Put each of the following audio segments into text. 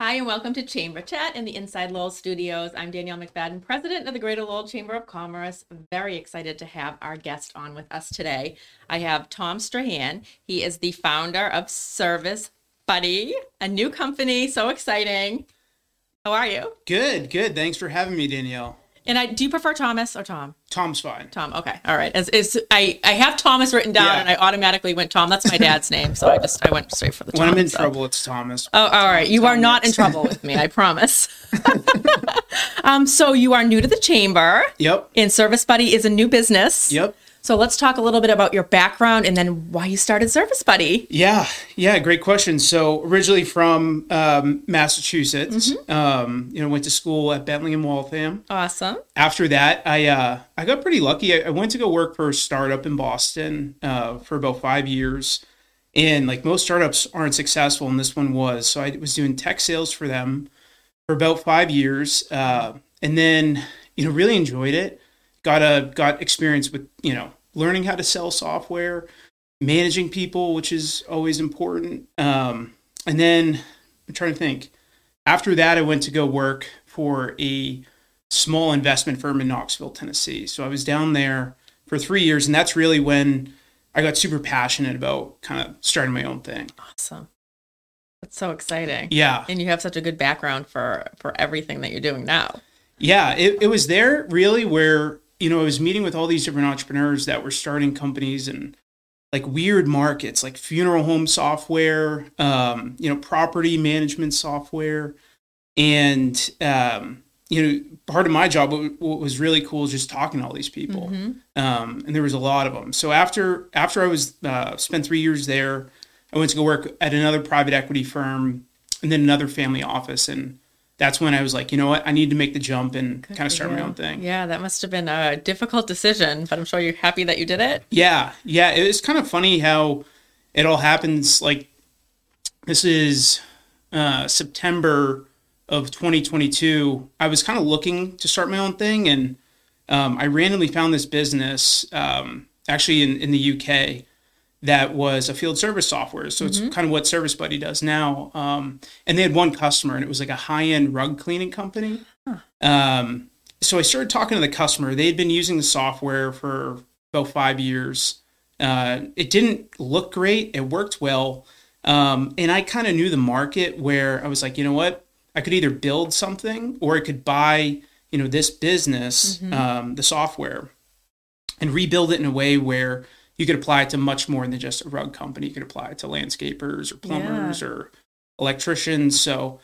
Hi, and welcome to Chamber Chat in the Inside Lowell Studios. I'm Danielle McFadden, president of the Greater Lowell Chamber of Commerce. Very excited to have our guest on with us today. I have Tom Strachan. He is the founder of Service Buddy, a new company. So exciting. How are you? Good, good. Thanks for having me, Danielle. And I do you prefer Thomas or Tom? Tom's fine. Tom. Okay. All right. As is I I have Thomas written down Yeah. and I automatically went Tom. That's my dad's name, so I just I went straight for the Tom. When I'm in so. trouble, it's Thomas. Oh, all right. You are not in trouble with me, I promise. um, so you are new to the chamber, Yep, and Service Buddy is a new business. yep. So let's talk a little bit about your background and then why you started Service Buddy. Yeah, yeah. Great question. So originally from um, Massachusetts, Mm-hmm. um, you know, went to school at Bentley and Waltham. Awesome. After that, I uh, I got pretty lucky. I, I went to go work for a startup in Boston uh, for about five years, and like most startups aren't successful, and this one was. So I was doing tech sales for them for about five years, uh, and then you know really enjoyed it. Got a got experience with you know learning how to sell software, managing people, which is always important. Um, and then I'm trying to think. After that, I went to go work for a small investment firm in Knoxville, Tennessee. So I was down there for three years, and that's really when I got super passionate about kind of starting my own thing. Awesome. That's so exciting. Yeah, And you have such a good background for for everything that you're doing now. yeah. It, it was there really where you know I was meeting with all these different entrepreneurs that were starting companies and like weird markets, like funeral home software, um, you know, property management software, and um, you know, part of my job what, what was really cool is just talking to all these people. um, and there was a lot of them. So after after I was uh, spent three years there, I went to go work at another private equity firm, and then another family office, and that's when I was like, you know what, I need to make the jump and kind of start my own thing. Yeah, that must have been a difficult decision, but I'm sure you're happy that you did it. Yeah, yeah. It was kind of funny how it all happens. Like this is uh, September of 2022. I was kind of looking to start my own thing, and um, I randomly found this business um, actually in, in the UK that was a field service software. So it's kind of what Service Buddy does now. Um, and they had one customer, and it was like a high end rug cleaning company. Um, so I started talking to the customer. They had been using the software for about five years. Uh, it didn't look great. It worked well. Um, and I kind of knew the market where I was like, you know what? I could either build something or I could buy, you know, this business, um, the software, and rebuild it in a way where you could apply it to much more than just a rug company. You could apply it to landscapers or plumbers or electricians. So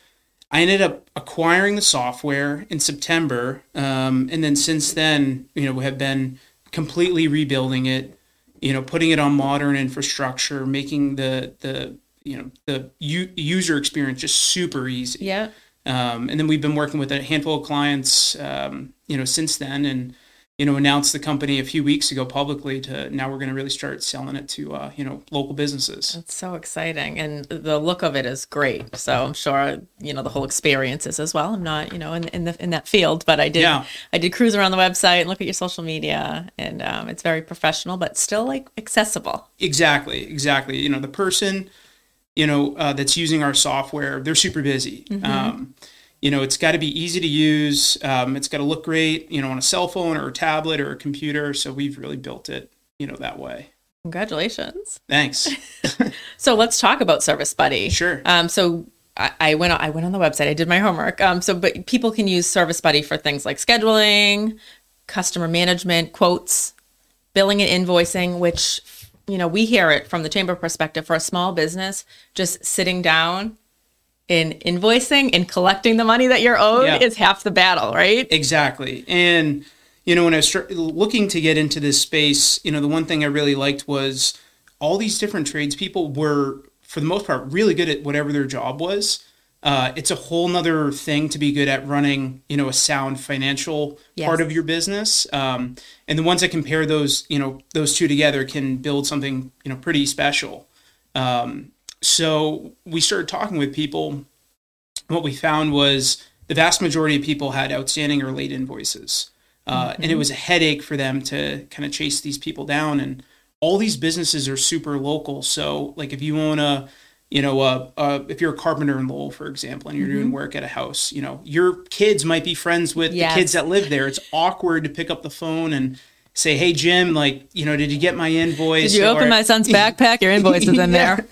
I ended up acquiring the software in September, um, and then since then, you know, we have been completely rebuilding it. You know, putting it on modern infrastructure, making the the you know the u- user experience just super easy. Yeah. Um, and then we've been working with a handful of clients, um, you know, since then, and you know, announced the company a few weeks ago publicly. To now, we're going to really start selling it to uh, you know local businesses. It's so exciting, and the look of it is great. So I'm sure you know the whole experience is as well. I'm not you know in in the in that field, but I did Yeah. I did cruise around the website and look at your social media, and um, it's very professional, but still like accessible. Exactly, exactly. You know, the person, you know, uh, that's using our software, they're super busy. Um, you know, it's got to be easy to use. Um, it's got to look great, you know, on a cell phone or a tablet or a computer. So we've really built it, you know, that way. Congratulations. Thanks. So let's talk about Service Buddy. Sure. Um, so I, I went on, I went on the website. I did my homework. Um, so but people can use Service Buddy for things like scheduling, customer management, quotes, billing and invoicing. Which you know we hear it from the chamber perspective for a small business, just sitting down in invoicing and collecting the money that you're owed Yeah. is half the battle, right? Exactly. And, you know, when I was looking to get into this space, you know, the one thing I really liked was all these different tradespeople were, for the most part, really good at whatever their job was. Uh, it's a whole nother thing to be good at running, you know, a sound financial Yes. part of your business. Um, and the ones that compare those, you know, those two together can build something, you know, pretty special. Um, so we started talking with people. What we found was the vast majority of people had outstanding or late invoices. Uh, And it was a headache for them to kind of chase these people down. And all these businesses are super local. So, like, if you own a, you know, uh, uh, if you're a carpenter in Lowell, for example, and you're Mm-hmm. doing work at a house, you know, your kids might be friends with Yes. the kids that live there. It's awkward to pick up the phone and say, "Hey, Jim, like, you know, did you get my invoice?" Did you open my son's backpack? Your invoice is in Yeah. there.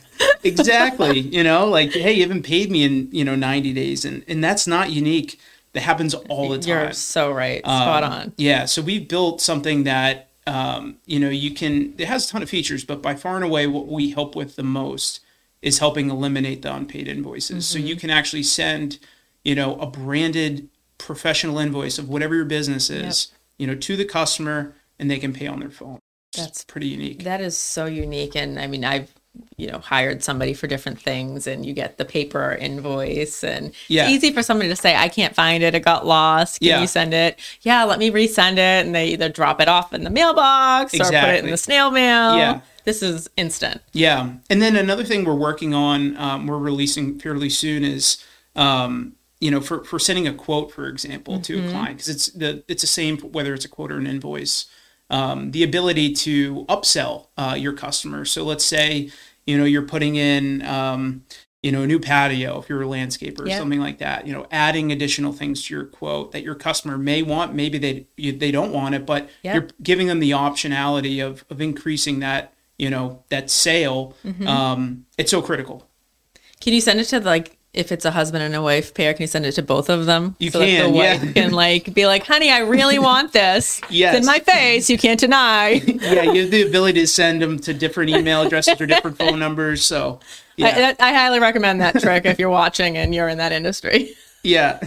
Exactly. You know, like, hey, you haven't paid me in you know 90 days, and and that's not unique. That happens all the time. You're so right. Spot Um, on. Yeah, so we've built something that um, you know you can. It has a ton of features, but by far and away, what we help with the most is helping eliminate the unpaid invoices. So you Mm-hmm. can actually send, you know, a branded professional invoice of whatever your business is, you know, to the customer, and they can pay on their phone. That's- pretty unique. That is so unique. And I mean, I've, you know, hired somebody for different things and you get the paper invoice and Yeah. it's easy for somebody to say, I can't find it. It got lost. Can Yeah. you send it? Yeah, let me resend it. And they either drop it off in the mailbox or put it in the snail mail. Yeah. This is instant. Yeah, and then another thing we're working on, um, we're releasing fairly soon is, um, you know, for, for sending a quote, for example, to a client, because it's the it's the same whether it's a quote or an invoice. Um, the ability to upsell uh, your customer. So let's say you know you're putting in um, you know a new patio if you're a landscaper or Yep. something like that. You know, adding additional things to your quote that your customer may want. Maybe they you, they don't want it, but Yep. you're giving them the optionality of of increasing that you know that sale Mm-hmm. um it's so critical Can you send it to like if it's a husband and a wife pair? Can you send it to both of them? You that the can, wife yeah. can like be like, "Honey, I really want this. Yes. It's in my face. You can't deny." yeah you have the ability to send them to different email addresses or different phone numbers so yeah I, I highly recommend that trick if you're watching and you're in that industry. yeah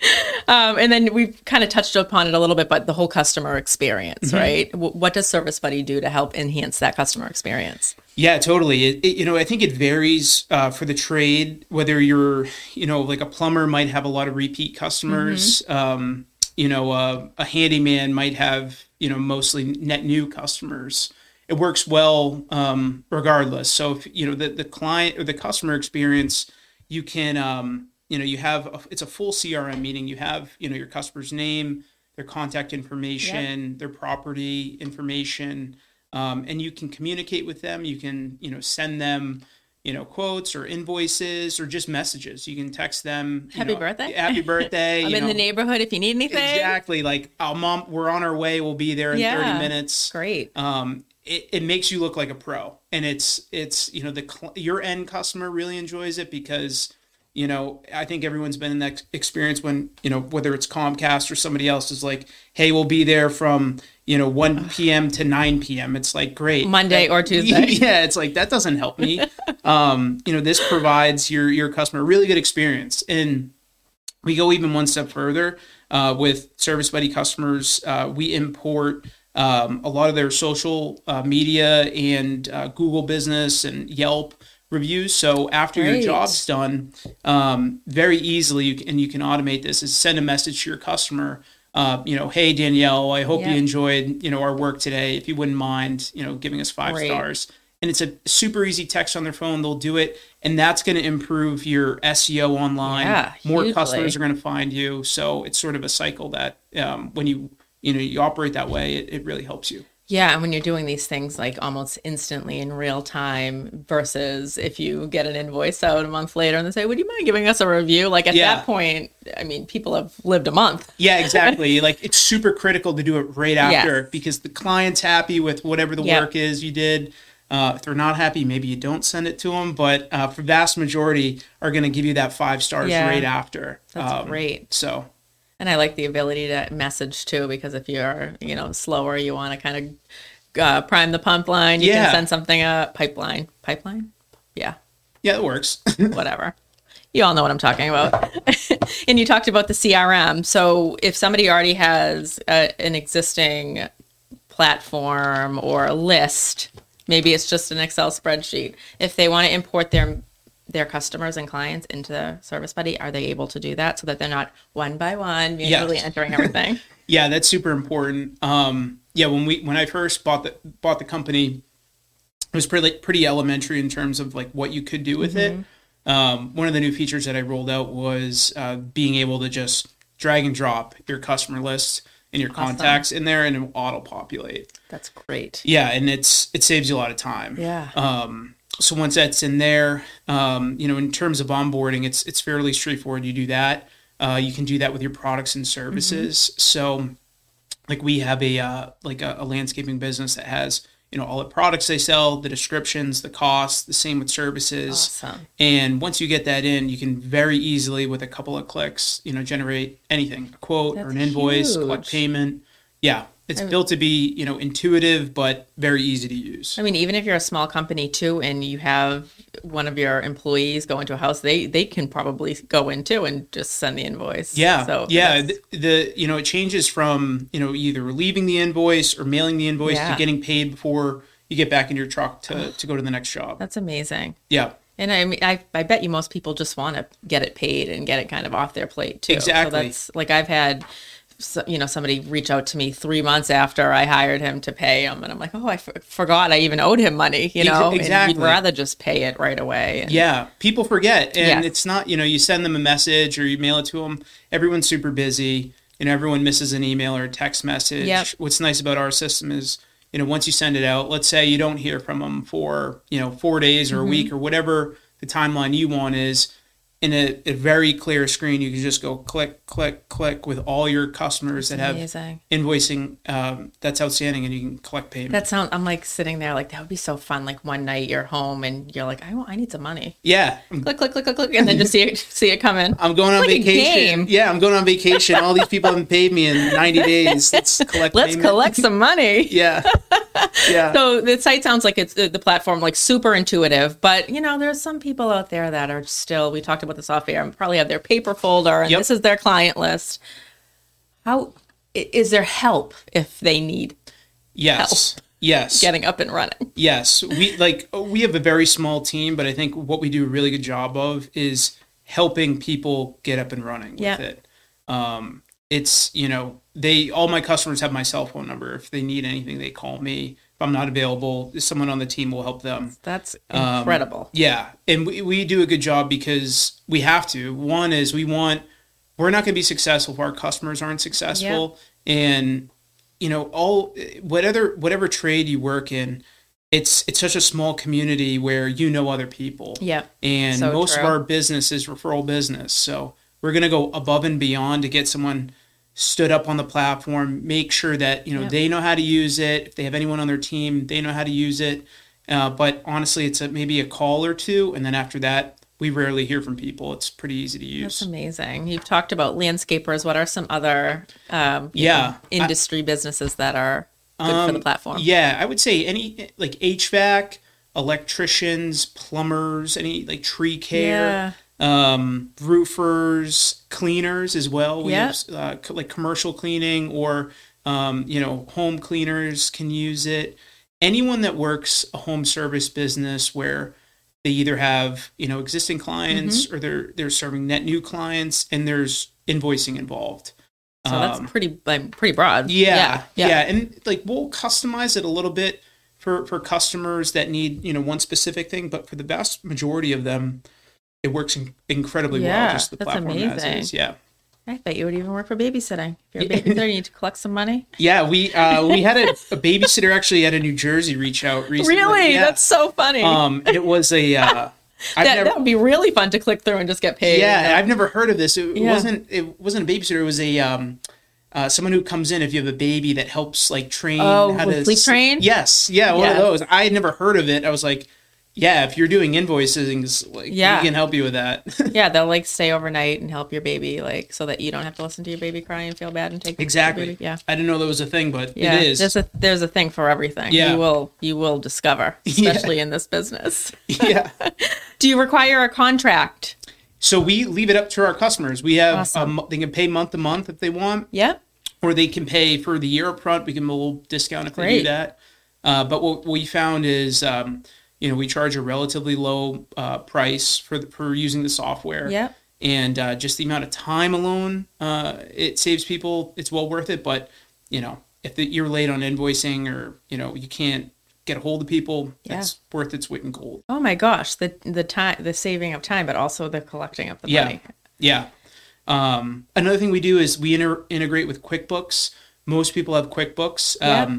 Um, and then we've kind of touched upon it a little bit, but the whole customer experience, Mm-hmm. right? W- what does Service Buddy do to help enhance that customer experience? yeah totally it, it- you know i think it varies uh, for the trade whether you're you know like a plumber might have a lot of repeat customers um you know uh, a handyman might have you know mostly net new customers it works well um, regardless so if you know the, the client or the customer experience you can um, you know you have a, it's a full crm meaning you have you know your customer's name their contact information their property information um, and you can communicate with them you can you know send them you know quotes or invoices or just messages you can text them Happy know, birthday. happy birthday I'm in know. the neighborhood if you need anything. Exactly. Like, oh, mom, we're on our way. We'll be there in Yeah. 30 minutes. Great. Um, it, it makes you look like a pro. And it's, it's, you know, the, your end customer really enjoys it because, you know, I think everyone's been in that experience when, you know, whether it's Comcast or somebody else is like, hey, we'll be there from, you know, 1 p.m. to 9 p.m. It's like, great. Monday or Tuesday. Yeah. It's like, that doesn't help me. um, you know, this provides your, your customer a really good experience. And, we go even one step further uh, with Service Buddy customers. Uh, we import um, a lot of their social uh, media and uh, Google Business and Yelp reviews. So after your job's done, um, very easily, you can, and you can automate this, is send a message to your customer. Uh, you know, hey Danielle, I hope Yeah. you enjoyed you know our work today. If you wouldn't mind, you know, giving us five Great. stars. And it's a super easy text on their phone. They'll do it, and that's going to improve your SEO online. Yeah, More hugely. customers are going to find you. So it's sort of a cycle that um, when you you know you operate that way, it, it really helps you. Yeah, and when you're doing these things like almost instantly in real time versus if you get an invoice out a month later and they say, Would you mind giving us a review? Like at Yeah. that point, I mean, people have lived a month. Yeah, exactly. like it's super critical to do it right after Yes. because the client's happy with whatever the Yep. work is you did. Uh, if they're not happy, maybe you don't send it to them. But uh, for vast majority, are going to give you that five stars Yeah. right after. That's Um, great. So And I like the ability to message too, because if you're, you know, slower, you want to kind of uh, prime the pump line. You Yeah. can send something up. Pipeline. Pipeline? Yeah. yeah, it works. whatever. You all know what I'm talking about. and you talked about the CRM. So if somebody already has a, an existing platform or a list, maybe it's just an Excel spreadsheet. If they want to import their their customers and clients into the Service Buddy, are they able to do that so that they're not one by one manually Yes. entering everything? Yeah, that's super important. Um, yeah, when we when I first bought the bought the company, it was pretty pretty elementary in terms of like what you could do with Mm-hmm. it. Um, one of the new features that I rolled out was uh, being able to just drag and drop your customer list and your contacts in there, and it will auto populate. That's great. Yeah, and it's it saves you a lot of time. Yeah. Um, so once that's in there, um, you know, in terms of onboarding, it's it's fairly straightforward. You do that. Uh, you can do that with your products and services. So, like we have a uh, like a, a landscaping business that has you know all the products they sell, the descriptions, the costs. The same with services. Awesome. And once you get that in, you can very easily, with a couple of clicks, you know, generate anything, a quote or an That's invoice, collect payment. Yeah, it's built to be, you know, intuitive but very easy to use. I mean, even if you're a small company too, and you have one of your employees go into a house, they they can probably go in too and just send the invoice. Yeah, So yeah. The, the you know it changes from you know either leaving the invoice or mailing the invoice Yeah. to getting paid before you get back in your truck to, to go to the next job. that's amazing. Yeah, And I mean, I, I bet you most people just want to get it paid and get it kind of off their plate too. Exactly. So that's like I've had, so- you know, somebody reach out to me three months after I hired him to pay him, and I'm like, oh, I f- forgot I even owed him money. You know, And you'd rather just pay it right away. And yeah. People forget, and Yes. it's not you know you send them a message or you mail it to them. Everyone's super busy. and everyone misses an email or a text message. Yep. What's nice about our system is, you know, once you send it out, let's say you don't hear from them for, you know, four days Mm-hmm. or a week or whatever the timeline you want is, in a, a very clear screen, you can just go click, click, click with all your customers that have invoicing um, that's outstanding and you can collect payment. That sound. I'm like sitting there, like that would be so fun. Like one night you're home and you're like, I want, I need some money. yeah. Click, click, click, click, click, and then just see it, see it come in. I'm going on like vacation. Yeah, I'm going on vacation. All these people haven't paid me in 90 days. Let's collect Let's payment. collect some money. Yeah. Yeah. So the site sounds like it's uh, the platform like super intuitive, but you know there's some people out there that are still. We talked about this off air. and Probably have their paper folder, and Yep. this is their client list. How is there help if they need yes. Yes. getting up and running? Yes, we like we have a very small team, but I think what we do a really good job of is helping people get up and running Yeah. with it. Um, it's you know they all my customers have my cell phone number. If they need anything, they call me. I'm not available, someone on the team will help them. That's Um, incredible. Yeah, and we, we do a good job because we have to. One is we want we're not going to be successful if our customers aren't successful, and you know all whatever whatever trade you work in, it's it's such a small community where you know other people. yeah. and So most of our business is referral business, so we're going to go above and beyond to get someone stood up on the platform make sure that you know Yeah. they know how to use it if they have anyone on their team they know how to use it uh, but honestly it's a, maybe a call or two and then after that we rarely hear from people it's pretty easy to use. That's amazing. You've talked about landscapers. What are some other um, Yeah. know, industry businesses that are good for the platform? Um, yeah i would say any like hvac electricians plumbers any like tree care um, roofers, cleaners as well. We Yeah. have uh, c- like commercial cleaning or um, you know home cleaners can use it. Anyone that works a home service business where they either have you know existing clients Mm-hmm. or they're they're serving net new clients and there's invoicing involved. So that's Um, pretty like, pretty broad. yeah, yeah, yeah, and like we'll customize it a little bit for for customers that need you know one specific thing, but for the vast majority of them, it works in, incredibly well. Yeah, Just the that's platform as amazing. is. Yeah, I bet you would even work for babysitting. If you're a babysitter, you need to collect some money. yeah. We uh, we had a, a babysitter actually at a New Jersey reach out recently. Really? Yeah. That's so funny. um, it was a. Uh, that, never, that would be really fun to click through and just get paid. yeah, I've never heard of this. It Yeah. wasn't. It wasn't a babysitter. It was a. Um, uh, someone who comes in if you have a baby that helps like train Oh, how to sleep train? Yes, yeah, one of those. I had never heard of it. I was like, yeah, if you're doing invoices, like Yeah. we can help you with that. yeah, they'll like stay overnight and help your baby, like so that you don't have to listen to your baby cry and feel bad and take exactly. baby. Yeah. I didn't know that was a thing, but Yeah, it is. there's a there's a thing for everything. Yeah. you will you will discover, Yeah. especially in this business. yeah. Do you require a contract? So we leave it up to our customers. We have Awesome. um, they can pay month to month if they want, Yep. or they can pay for the year up front. We can a little discount if they do that. Uh, but what we found is, um, you know, we charge a relatively low uh, price for the, for using the software. Yep. And uh, just the amount of time alone, uh, it saves people. It's well worth it. But you know, if the, you're late on invoicing or you know you can't get a hold of people, Yeah. it's worth its weight in gold. Oh my gosh, the the time the saving of time, but also the collecting of the Yeah. money. Yeah. Um, another thing we do is we inter- integrate with QuickBooks. Most people have QuickBooks. Yeah.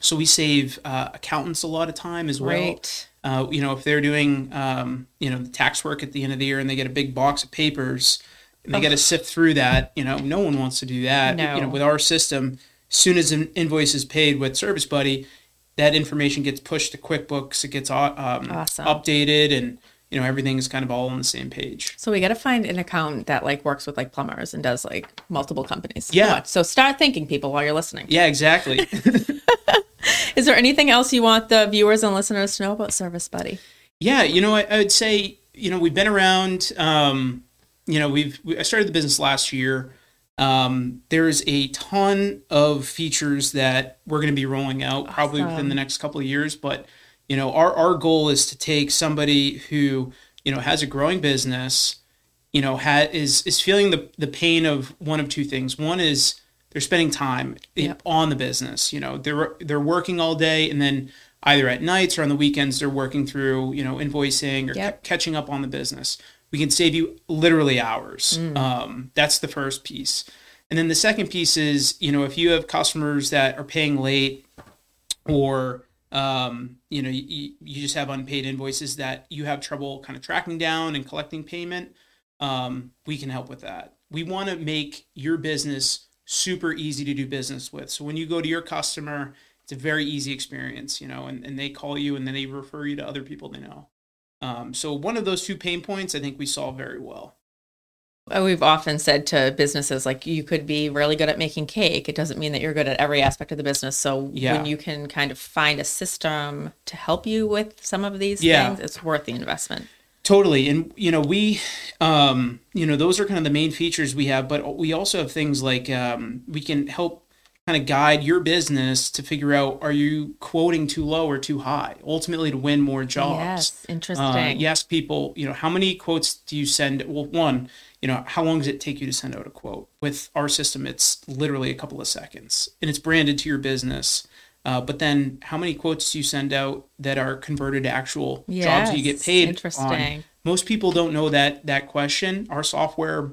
So we save uh, accountants a lot of time as well. Right. Uh, you know, if they're doing, um, you know, the tax work at the end of the year and they get a big box of papers and they got to sift through that, you know, no one wants to do that. No. You know, with our system, as soon as an invoice is paid with Service Buddy, that information gets pushed to QuickBooks. It gets um, Awesome. updated, and you know everything is kind of all on the same page. So we got to find an account that like works with like plumbers and does like multiple companies. Yeah. So start thinking, people, while you're listening. Yeah, exactly. Is there anything else you want the viewers and listeners to know about Service Buddy? Yeah, you know, I, I would say, you know, we've been around. Um, you know, we've we, I started the business last year. Um, there's a ton of features that we're going to be rolling out probably within the next couple of years. But you know, our our goal is to take somebody who you know has a growing business, you know, ha- is is feeling the the pain of one of two things. One is they're spending time on the business. You know, they're they're working all day, and then either at nights or on the weekends they're working through you know invoicing or Yep. ca- catching up on the business. We can save you literally hours. Um, that's the first piece, and then the second piece is you know if you have customers that are paying late or um, you know you, you just have unpaid invoices that you have trouble kind of tracking down and collecting payment. Um, we can help with that. We want to make your business super easy to do business with. So when you go to your customer it's a very easy experience you know and, and they call you and then they refer you to other people they know. Um, so one of those two pain points i think we solve very well We've often said to businesses like you could be really good at making cake. It doesn't mean that you're good at every aspect of the business. So Yeah. when you can kind of find a system to help you with some of these Yeah. things, it's worth the investment. Totally. And, you know, we, um, you know, those are kind of the main features we have, but we also have things like um, we can help kind of guide your business to figure out are you quoting too low or too high, ultimately to win more jobs. Yes, interesting. Uh, you ask people, you know, how many quotes do you send? Well, one, you know, how long does it take you to send out a quote? With our system, it's literally a couple of seconds and it's branded to your business. Uh, but then how many quotes do you send out that are converted to actual jobs you get paid interesting. on? Most people don't know that that question. Our software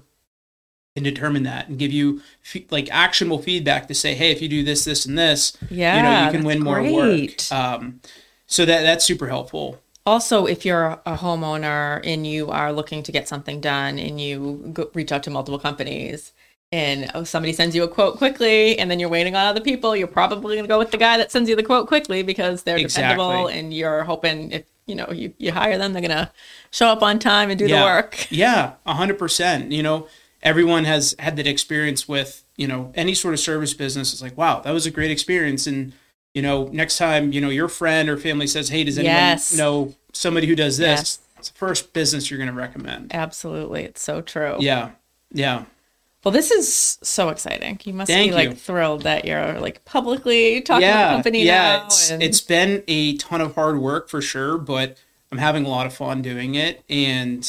can determine that and give you fe- like actionable feedback to say, hey, if you do this, this, and this, you know, you can win that's more work. Um, so that that's super helpful. Also, if you're a homeowner and you are looking to get something done and you go, reach out to multiple companies and oh, somebody sends you a quote quickly and then you're waiting on other people, you're probably going to go with the guy that sends you the quote quickly because they're dependable and you're hoping if you know you, you hire them, they're going to show up on time and do the work. Yeah, a hundred percent. You know, everyone has had that experience with you know any sort of service business. It's like, wow, that was a great experience, and you know, next time you know your friend or family says, hey, does anyone Yes. know somebody who does this? Yes. It's the first business you're going to recommend. Absolutely. It's so true. Yeah, yeah, Well, this is so exciting. You must Thank be like you. thrilled that you're like publicly talking to the company yeah. now. It's and- it's been a ton of hard work for sure, but I'm having a lot of fun doing it, and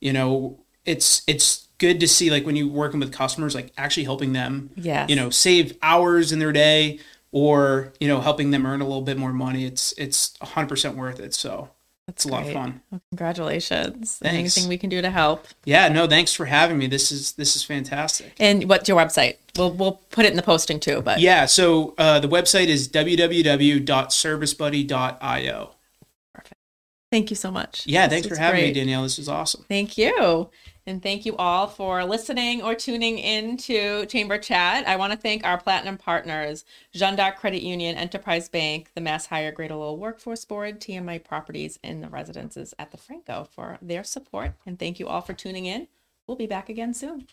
you know, it's it's good to see like when you're working with customers, like actually helping them Yes. you know save hours in their day or you know helping them earn a little bit more money it's it's 100% worth it so it's a lot of fun Well, congratulations. Thanks. Anything we can do to help. yeah no thanks for having me this is this is fantastic And what's your website? We'll we'll put it in the posting too, but yeah so uh, the website is www.servicebuddy.io Perfect. thank you so much. yeah This thanks for having great. me danielle this is awesome Thank you. And thank you all for listening or tuning in to Chamber Chat. I want to thank our platinum partners, Jean d'Arc Credit Union, Enterprise Bank, the MassHire Greater Lowell Workforce Board, TMI Properties, and the residences at the Franco for their support. And thank you all for tuning in. We'll be back again soon.